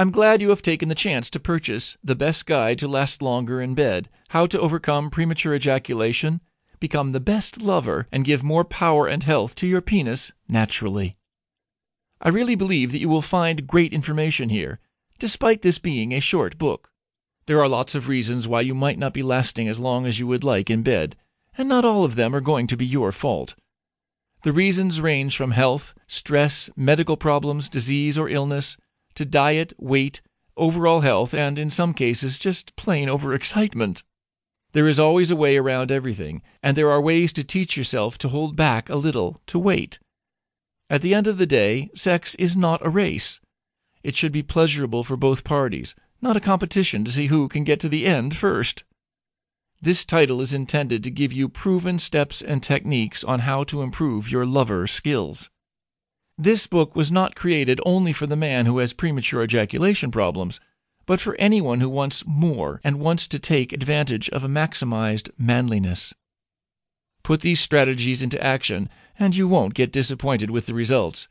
I'm glad you have taken the chance to purchase The Best Guide to Last Longer in Bed How to Overcome Premature Ejaculation, Become the Best Lover, and Give More Power and Health to Your Penis Naturally. I really believe that you will find great information here, despite this being a short book. There are lots of reasons why you might not be lasting as long as you would like in bed, and not all of them are going to be your fault. The reasons range from health, stress, medical problems, disease or illness, to diet, weight, overall health, and in some cases just plain overexcitement. There is always a way around everything, and there are ways to teach yourself to hold back a little, to wait. At the end of the day, sex is not a race. It should be pleasurable for both parties, not a competition to see who can get to the end first. This title is intended to give you proven steps and techniques on how to improve your lover skills. This book was not created only for the man who has premature ejaculation problems, but for anyone who wants more and wants to take advantage of a maximized manliness. Put these strategies into action, and you won't get disappointed with the results.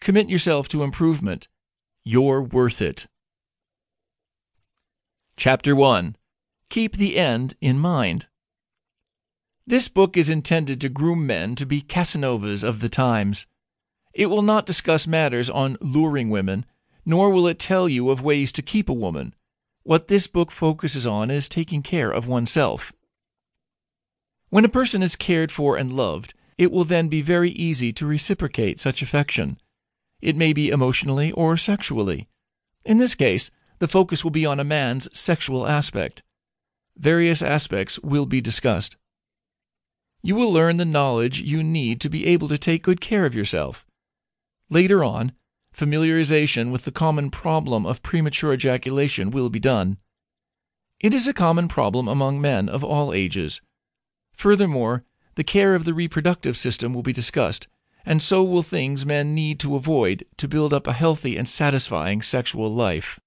Commit yourself to improvement. You're worth it. Chapter 1 Keep the End in Mind. This book is intended to groom men to be Casanovas of the times. It will not discuss matters on luring women, nor will it tell you of ways to keep a woman. What this book focuses on is taking care of oneself. When a person is cared for and loved, it will then be very easy to reciprocate such affection. It may be emotionally or sexually. In this case, the focus will be on a man's sexual aspect. Various aspects will be discussed. You will learn the knowledge you need to be able to take good care of yourself. Later on, familiarization with the common problem of premature ejaculation will be done. It is a common problem among men of all ages. Furthermore, the care of the reproductive system will be discussed, and so will things men need to avoid to build up a healthy and satisfying sexual life.